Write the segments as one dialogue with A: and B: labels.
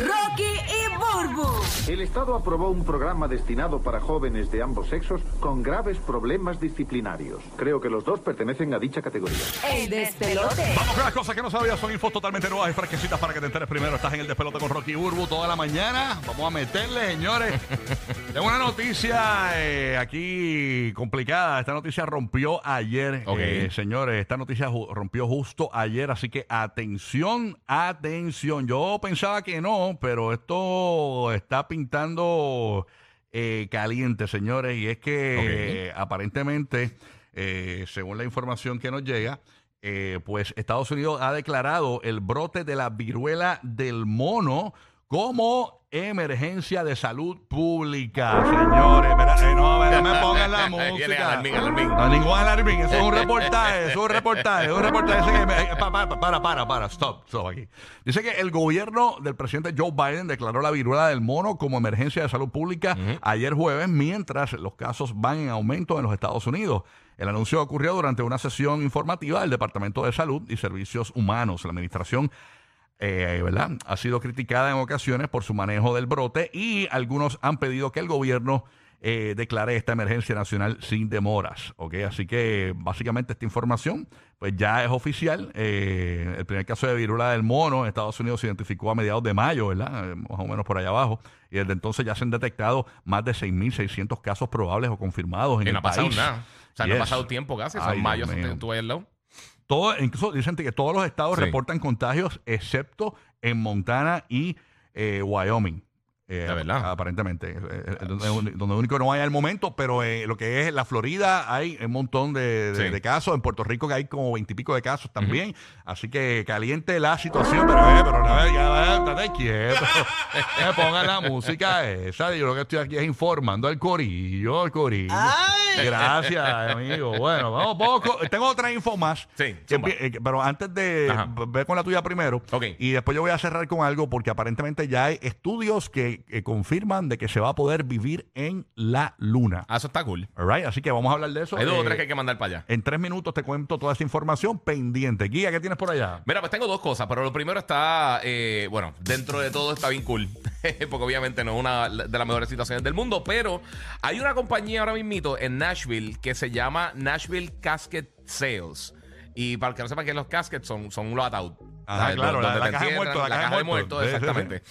A: Rocky y Burbu.
B: El Estado aprobó un programa destinado para jóvenes de ambos sexos con graves problemas disciplinarios. Creo que los dos pertenecen a dicha categoría.
A: El despelote.
C: Vamos con las cosas que no sabías, son infos totalmente nuevas y fresquecitas para que te enteres primero. Estás en el despelote con Rocky Burbu toda la mañana. Vamos a meterle, señores. Tengo una noticia eh, aquí complicada. Esta noticia rompió ayer,
D: Ok.
C: eh, señores. Esta noticia ju- rompió justo ayer, así que atención, atención. Yo pensaba que no, pero esto está pintando eh, caliente, señores. Y es que eh, aparentemente, eh, según la información que nos llega, eh, pues Estados Unidos ha declarado el brote de la viruela del mono como emergencia de salud pública, señores. Espera, eh, no, no me pongan la música.
D: alarmín, alarmín.
C: No, ningún alarmín, eso es un reportaje, eso es un reportaje, es un reportaje. Dice que me- eh, pa- pa- pa- para, para, para, stop, stop aquí. Dice que el gobierno del presidente Joe Biden declaró la viruela del mono como emergencia de salud pública ayer jueves, mientras los casos van en aumento en los Estados Unidos. El anuncio ocurrió durante una sesión informativa del Departamento de Salud y Servicios Humanos. La administración eh, ¿verdad? Ha sido criticada en ocasiones por su manejo del brote y algunos han pedido que el gobierno eh, declare esta emergencia nacional sin demoras. ¿ok? Así que básicamente esta información pues ya es oficial. Eh, el primer caso de viruela del mono en Estados Unidos se identificó a mediados de mayo, ¿verdad? Eh, más o menos por allá abajo. Y desde entonces ya se han detectado más de 6.600 casos probables o confirmados en
D: Y
C: el
D: no ha pasado
C: país.
D: nada. O sea, no ha pasado tiempo casi. Son
C: Ay,
D: mayo,
C: Dios mío.
D: tú ahí al lado.
C: Todo, incluso dicen que todos los estados
D: Sí.
C: reportan contagios excepto en Montana y eh, Wyoming. Eh,
D: ¿De verdad?
C: Aparentemente. Eh, eh, donde, donde único no hay al momento, pero eh, lo que es la Florida hay un montón de, de-
D: Sí.
C: de casos. En Puerto Rico que hay como veintipico de casos también. Así que caliente la situación, pero, eh, pero no, ya estate quieto. me pongan la música esa. Yo lo que estoy aquí es informando al corillo, al corillo. Gracias, amigo. Bueno, vamos, con- Tengo otra info más.
D: Sí, zumba.
C: eh, pero antes de
D: Ajá.
C: ver con la tuya primero,
D: Ok.
C: y después yo voy a cerrar con algo porque aparentemente ya hay estudios que, que confirman de que se va a poder vivir en la luna.
D: Ah, eso está cool.
C: All right, Así que vamos a hablar de eso.
D: Hay dos o
C: Eh,
D: tres que hay que mandar para allá.
C: En tres minutos te cuento toda esa información pendiente. Guía, ¿qué tienes por allá?
D: Mira, pues tengo dos cosas, pero lo primero está, eh, bueno, dentro de todo está bien cool, porque obviamente no es una de las mejores situaciones del mundo, pero hay una compañía ahora mismito en Nashville que se llama Nashville Casket Sales. Y para el que no sepan que los caskets son, son los ataúd.
C: Claro, la- caja de muertos, la caja de muertos.
D: exactamente.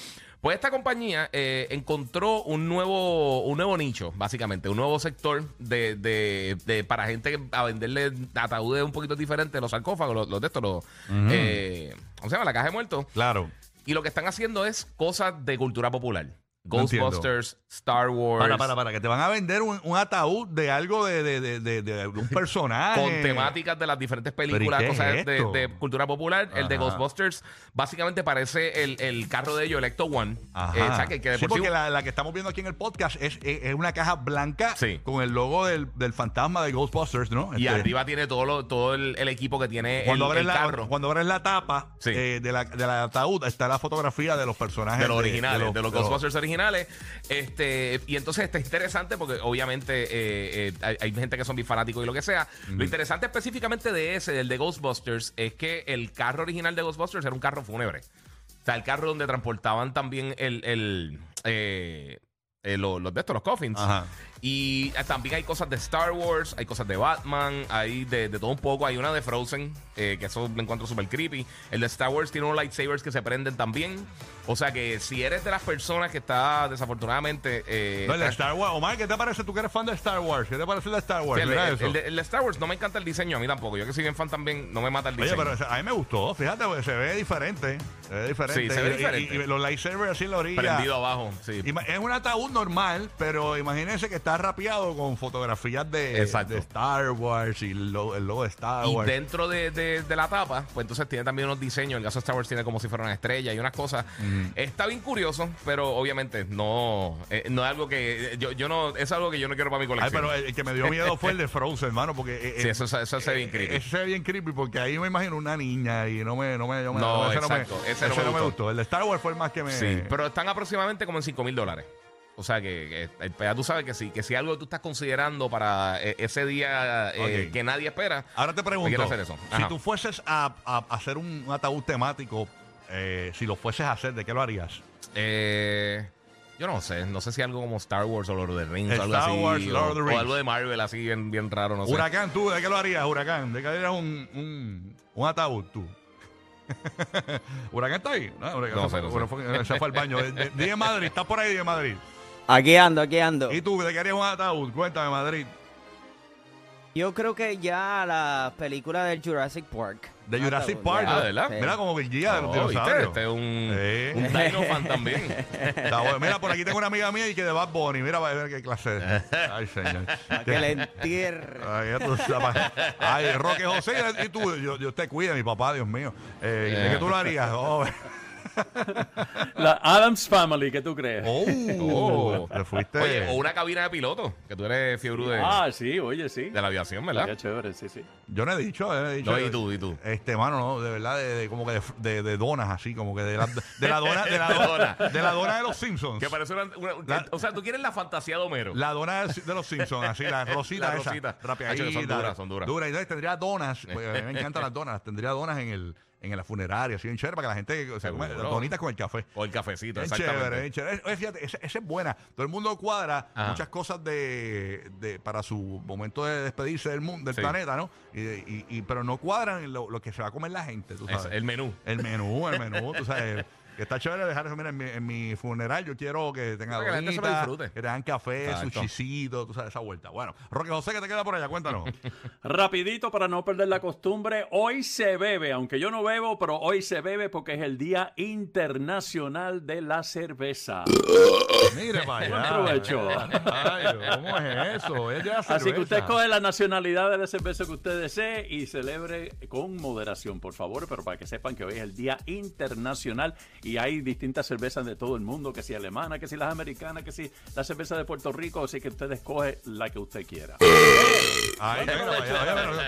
D: Pues esta compañía eh, encontró un nuevo, un nuevo nicho, básicamente, un nuevo sector de, de- de- para gente a venderle ataúdes un poquito diferentes, los sarcófagos, los, los de estos, los, eh, ¿cómo se llama? La caja de muertos.
C: Claro.
D: Y lo que están haciendo es cosas de cultura popular.
C: No.
D: Ghostbusters, Star Wars.
C: Para, para, para, que te van a vender un, un ataúd de algo de, de, de, de- de un personaje.
D: Con temáticas de las diferentes películas,
C: ¿Pero y qué
D: cosas
C: es
D: de, cultura popular. El de. Ghostbusters básicamente parece el, el carro de ellos, Electo One.
C: Ajá.
D: Eh, o sea, que, que de
C: sí,
D: por sí-
C: porque la, la que estamos viendo aquí en el podcast es, es, es una caja blanca
D: Sí.
C: con el logo del, del fantasma de Ghostbusters, ¿no?
D: Y
C: Este,
D: arriba tiene todo, lo, todo el, el equipo que tiene
C: cuando
D: el,
C: abres,
D: el
C: la,
D: carro.
C: cuando abres la tapa eh, de, la, de la ataúd está la fotografía de los personajes
D: de los originales, de los, Ghostbusters
C: de
D: Este, y entonces está interesante porque obviamente eh, eh, hay, hay gente que son bien fanáticos y lo que sea. Lo interesante específicamente de ese, del de Ghostbusters, es que el carro original de Ghostbusters era un carro fúnebre. O sea, el carro donde transportaban también el, el, eh, eh, lo- los de estos, los coffins.
C: Ajá.
D: Y eh, también hay cosas de Star Wars, hay cosas de Batman, hay de, de todo un poco. Hay una de Frozen, eh, que eso me encuentro súper creepy. El de Star Wars tiene unos lightsabers que se prenden también. O sea que si eres de las personas que está desafortunadamente. eh,
C: No, el de Star Wars. Omar, ¿qué te parece? Tú que eres fan de Star Wars. ¿Qué te parece el de Star Wars?
D: Sí, el,
C: Mira
D: el-
C: eso.
D: el de, el de Star Wars no me encanta el diseño, a mí tampoco. Yo que soy bien fan también, no me mata el
C: Oye,
D: diseño.
C: pero ese- a mí me gustó. Fíjate, porque se ve diferente. Se ve diferente.
D: Sí, se ve
C: Y- y-
D: diferente.
C: Y, los lightsabers así en la orilla.
D: Prendido abajo, sí.
C: Ima- Es un ataúd normal, pero imagínense que está rapeado con fotografías de,
D: Exacto.
C: de Star Wars y el logo, el logo de Star
D: Y
C: Wars.
D: dentro de, de- de la tapa, pues entonces tiene también unos diseños. El caso de Star Wars tiene como si fuera una estrella y unas cosas. Está bien curioso, pero obviamente no, eh, no es algo que. Yo, yo no, es algo que yo no quiero para mi
C: Ay,
D: colección.
C: pero el, el que me dio miedo fue el de Frozen, hermano, porque... eh,
D: Sí,
C: eh,
D: eso, eso se ve bien creepy.
C: Ese se ve bien creepy porque ahí me imagino una niña y no me... No, me, yo me-
D: No,
C: ese
D: exacto, no me
C: me
D: gustó.
C: gustó. El de Star Wars fue el más que me...
D: Sí, pero están aproximadamente como en 5 mil dólares. O sea que, que, eh, ya tú sabes que sí, que si algo tú estás considerando para eh, ese día eh, que nadie espera.
C: Ahora te
D: quiero
C: pregunto,
D: hacer eso.
C: si tú fueses a, a hacer un, ataúd temático eh, si lo fueses a hacer, ¿de qué lo harías?
D: Eh, yo no sé, no sé si algo como Star Wars o Lord of the Rings o algo
C: Star
D: así.
C: Wars,
D: o,
C: Lord of the
D: o
C: Rings.
D: algo de Marvel así bien, bien raro, no sé.
C: Huracán, ¿tú de qué lo harías, Huracán? ¿De qué harías un, un, un ataúd tú? ¿Huracán está ahí? No, Huracán
D: No
C: se,
D: sé, no sé.
C: fue- se fue al baño. Dije Madrid, estás por ahí de Madrid.
E: Aquí ando, aquí ando.
C: ¿Y tú de qué harías un ataúd? Cuéntame, Madrid.
E: Yo creo que ya la película del Jurassic Park.
C: De Jurassic Park.
D: Ah,
C: ¿no?
D: ¿de verdad?
E: Sí.
C: Mira como guía de los
D: Oh, ¿viste?
C: dinosaurios.
D: Este es un,
C: Sí.
D: un Dino fan también.
C: Está bueno. Mira, por aquí tengo una amiga mía y que de Bad Bunny. Mira, va a ver qué clase de... Ay, señor.
E: Para que le entierre.
C: Ay, ya tú sabes. Ay, Roque José, y tú, yo, yo te cuida, mi papá, Dios mío. Eh, ¿De qué tú lo harías? Oh,
F: La Adams Family, ¿qué tú crees?
C: oh,
D: Oh.
C: te fuiste.
D: Oye, o una cabina de piloto, que tú eres fiebre de,
F: Ah, sí, oye, sí.
D: de la aviación,
F: Sería
D: ¿verdad?
F: chévere, sí, sí.
C: Yo no he dicho, eh, he dicho.
D: No, y tú, y tú.
C: Este, mano, no, de verdad, de, de- como que de, de- de donas, así, como que de la, de la dona, de la
D: De
C: dona,
D: dona.
C: de la dona de los Simpsons.
D: Que parece una, una- que-
C: La-
D: o sea, tú quieres la fantasía de Homero.
C: La dona de, de los Simpsons, así, la rosita
D: La
C: esa,
D: rosita. Hacho, son duras, son duras.
C: Dura, y entonces tendría donas, pues, a mí me encantan las donas, tendría donas en el en la funeraria, así bien chévere, para que la gente se come
D: Seguro.
C: donitas con el café.
D: o el cafecito,
C: Bien
D: exactamente.
C: chévere, chévere. Oye, fíjate, esa, esa es buena. Todo el mundo cuadra
D: Ajá.
C: muchas cosas de, de- para su momento de despedirse del mundo, del
D: Sí.
C: planeta, ¿no? Y, y- y- pero no cuadran lo, lo que se va a comer la gente, tú
D: Es
C: sabes.
D: el menú.
C: El menú, el menú, tú sabes. Que está chévere dejar eso. Mira, en mi, en mi funeral yo quiero que tenga
D: que la gente se lo
C: donitas,
D: disfrute.
C: que tengan café,
D: Exacto.
C: sushicito, tú sabes, esa vuelta. Bueno, Roque José, que te queda por allá? Cuéntanos.
F: Rapidito para no perder la costumbre, hoy se bebe, aunque yo no bebo, pero hoy se bebe porque es el Día Internacional de la Cerveza.
C: Mire para allá. Ay, ¿cómo es eso? Es de la
F: Así que usted escoge la nacionalidad de la cerveza que usted desee y celebre con moderación, por favor, pero para que sepan que hoy es el Día Internacional y hay distintas cervezas de todo el mundo, que si alemana, que si las americanas, que si la cerveza de Puerto Rico, así que usted escoge la que usted quiera.
C: Ay, mira, vaya, vaya, pero no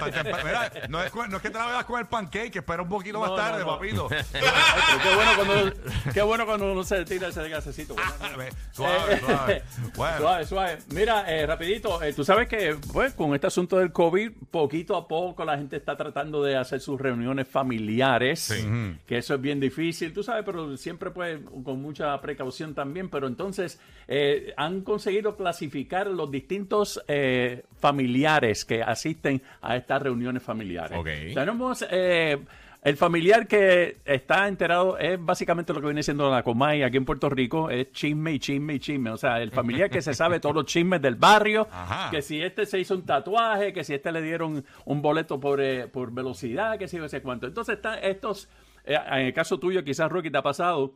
C: no es, no es que te la veas con el pancake, espera un poquito más
F: No,
C: tarde,
F: no, no.
C: papito.
F: Ay, qué bueno cuando qué bueno cuando uno se tira ese gasecito.
C: Suave,
F: Eh,
C: suave. Bueno.
F: Suave, suave. Mira, eh, rapidito, eh, tú sabes que pues, con este asunto del COVID, poquito a poco la gente está tratando de hacer sus reuniones familiares, que eso es bien difícil, tú sabes, pero siempre pues con mucha precaución también, pero entonces eh, han conseguido clasificar los distintos eh, familiares que asisten a estas reuniones familiares. Tenemos... eh, el familiar que está enterado es básicamente lo que viene siendo la Comay aquí en Puerto Rico, es chisme y chisme y chisme. O sea, el familiar que se sabe todos los chismes del barrio,
C: Ajá.
F: que si este se hizo un tatuaje, que si este le dieron un boleto por, eh, por velocidad, que si no sé cuánto. Entonces están estos, en el caso tuyo quizás Rocky te ha pasado,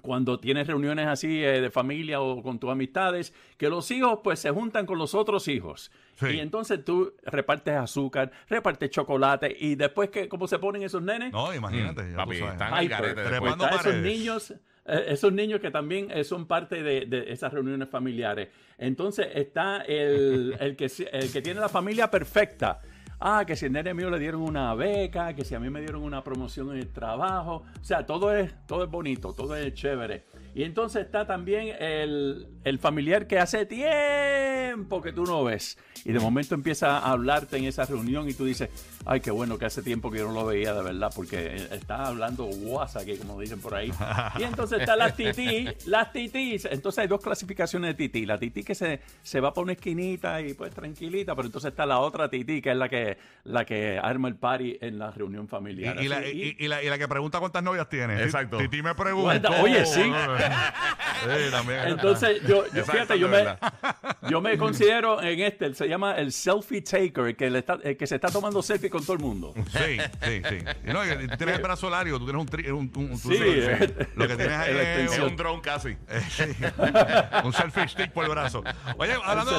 F: cuando tienes reuniones así eh, de familia o con tus amistades, que los hijos pues se juntan con los otros hijos.
C: Sí.
F: Y entonces tú repartes azúcar, repartes chocolate y después que cómo se ponen esos nenes,
C: No, imagínate.
D: Mm,
C: ya
D: papi, están
F: Ay, pero- Está esos niños, eh, esos niños que también eh, son parte de, de esas reuniones familiares. Entonces está el, el que, el que tiene la familia perfecta. Ah, que si el nene mío le dieron una beca, que si a mí me dieron una promoción en el trabajo. O sea, todo es, todo es bonito, todo es chévere. Y entonces está también el, el familiar que hace tiempo que tú no ves. Y de momento empieza a hablarte en esa reunión y tú dices, ay, qué bueno que hace tiempo que yo no lo veía de verdad, porque está hablando WhatsApp, que como dicen por ahí. Y entonces está las tití, las titís. Entonces hay dos clasificaciones de tití. La tití que se, se va por una esquinita y pues tranquilita, pero entonces está la otra tití, que es la que, la que arma el party en la reunión familiar.
C: Y, y la,
F: y-
C: y- y la, y la que pregunta cuántas novias tienes.
D: Exacto.
C: Titi me pregunta.
F: Oye, sí.
C: Sí, también.
F: Entonces, yo, fíjate, yo me, yo me considero en este, se llama el selfie taker, el que, le está, el que se está tomando selfie con todo el mundo.
C: Sí, sí, sí. Y no, tienes el brazo largo, tú tienes un... tri- un, un-
F: Sí,
C: Lo que tienes ahí es
D: Es un drone casi.
C: Eh, un selfie stick por el brazo. Oye, hablando,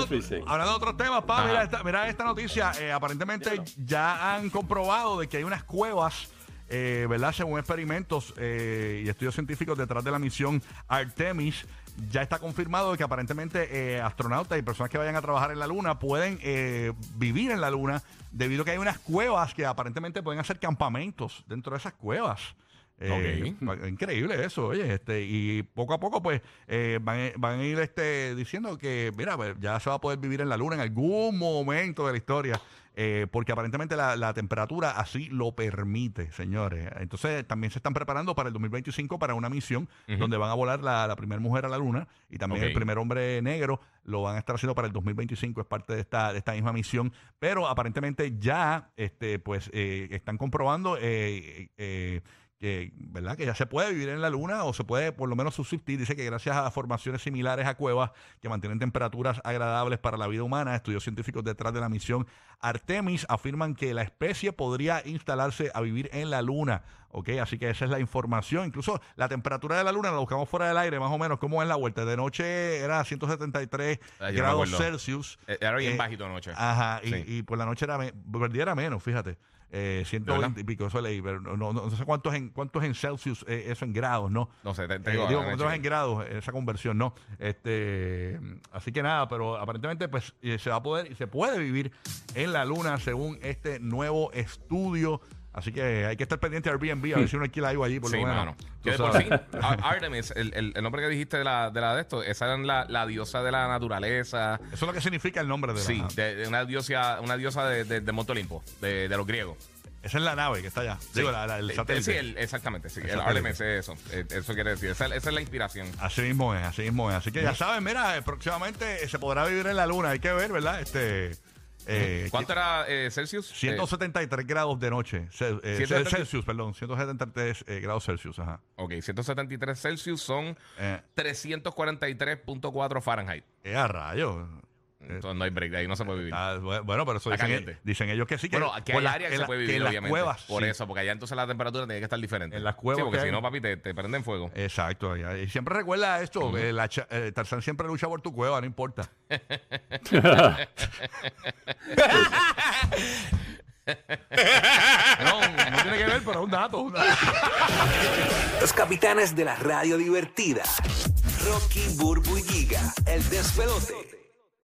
C: hablando de otros temas, pa,
D: Ajá.
C: mira esta, mira esta noticia. Eh, aparentemente ya han comprobado de que hay unas cuevas, eh, ¿verdad? Según experimentos eh, y estudios científicos detrás de la misión Artemis. Ya está confirmado que aparentemente eh, astronautas y personas que vayan a trabajar en la Luna pueden eh, vivir en la Luna debido a que hay unas cuevas que aparentemente pueden hacer campamentos dentro de esas cuevas. Eh, Increíble eso, oye, este, y poco a poco, pues, eh, van, van a ir este, diciendo que, mira, pues, ya se va a poder vivir en la luna en algún momento de la historia. eh, porque aparentemente la, la temperatura así lo permite, señores. Entonces también se están preparando para el 2025 para una misión donde van a volar la, la primera mujer a la luna y también el primer hombre negro lo van a estar haciendo para el 2025, es parte de esta, de esta misma misión, pero aparentemente ya este, pues eh, están comprobando eh, eh, que, ¿verdad? que ya se puede vivir en la luna o se puede por lo menos subsistir. Dice que gracias a formaciones similares a cuevas que mantienen temperaturas agradables para la vida humana, estudios científicos detrás de la misión Artemis afirman que la especie podría instalarse a vivir en la luna. ¿ok? Así que esa es la información. Incluso la temperatura de la luna la buscamos fuera del aire, más o menos, cómo es la vuelta. De noche era 173
D: Ah,
C: grados. Celsius.
D: Eh, Era bien
C: Eh,
D: bajito anoche.
C: Ajá, y,
D: Sí.
C: y por la noche era, me- era menos, fíjate. Eh, 120 y pico, eso leí, pero no, no, no sé cuántos en, cuántos en Celsius, eh, eso en grados, ¿no?
D: No sé, te, te
C: Eh,
D: digo,
C: digo, cuántos en grados, esa conversión, ¿no? Este, así que nada, pero aparentemente pues eh, se va a poder y se puede vivir en la luna según este nuevo estudio. Así que hay que estar pendiente de Airbnb a ver si uno alquila algo allí por
D: Sí,
C: lo menos.
D: mano. Que de por sí, Ar- Artemis, el, el- el nombre que dijiste de la de, la de esto, esa era la, la diosa de la naturaleza.
C: Eso es lo que significa el nombre de la
D: Sí, de, de una diosa, una diosa de, de, de Monte Olimpo, de, de los griegos.
C: Esa es la nave que está allá. Digo, la- la- el satélite.
D: Sí, el- exactamente. Sí,
C: El satélite.
D: Eso. Eso quiere decir. Esa, esa es la inspiración.
C: Así mismo es, así mismo es. Así que ya saben, mira, eh, próximamente se podrá vivir en la luna. Hay que ver, ¿verdad? Este. Eh,
D: ¿Cuánto era eh, Celsius?
C: 173 grados de noche. Cel- eh,
D: 170
C: Celsius, perdón. 173 eh, grados Celsius, ajá.
D: Eh, ok, 173 Celsius son
C: Eh,
D: 343.4 Fahrenheit.
C: eh, a rayos.
D: Entonces no hay break, de ahí no se puede vivir.
C: Ah, bu- bueno, pero eso
D: Está
C: dicen,
D: caliente.
C: dicen ellos que sí. Que
D: bueno, aquí hay áreas que se
C: la-
D: puede vivir,
C: en las
D: obviamente.
C: cuevas.
D: por
C: sí.
D: eso, porque allá entonces la temperatura tiene que estar diferente.
C: En las cuevas
D: Sí, porque
C: que
D: si
C: hay.
D: no, papi, te, te prenden fuego.
C: Exacto. Y, y siempre recuerda esto: eh, la cha- eh, Tarzán siempre lucha por tu cueva, no importa. no, no tiene que ver, pero es un dato. un dato.
G: Los capitanes de la radio divertida. Rocky, Burbu y Giga, el despelote.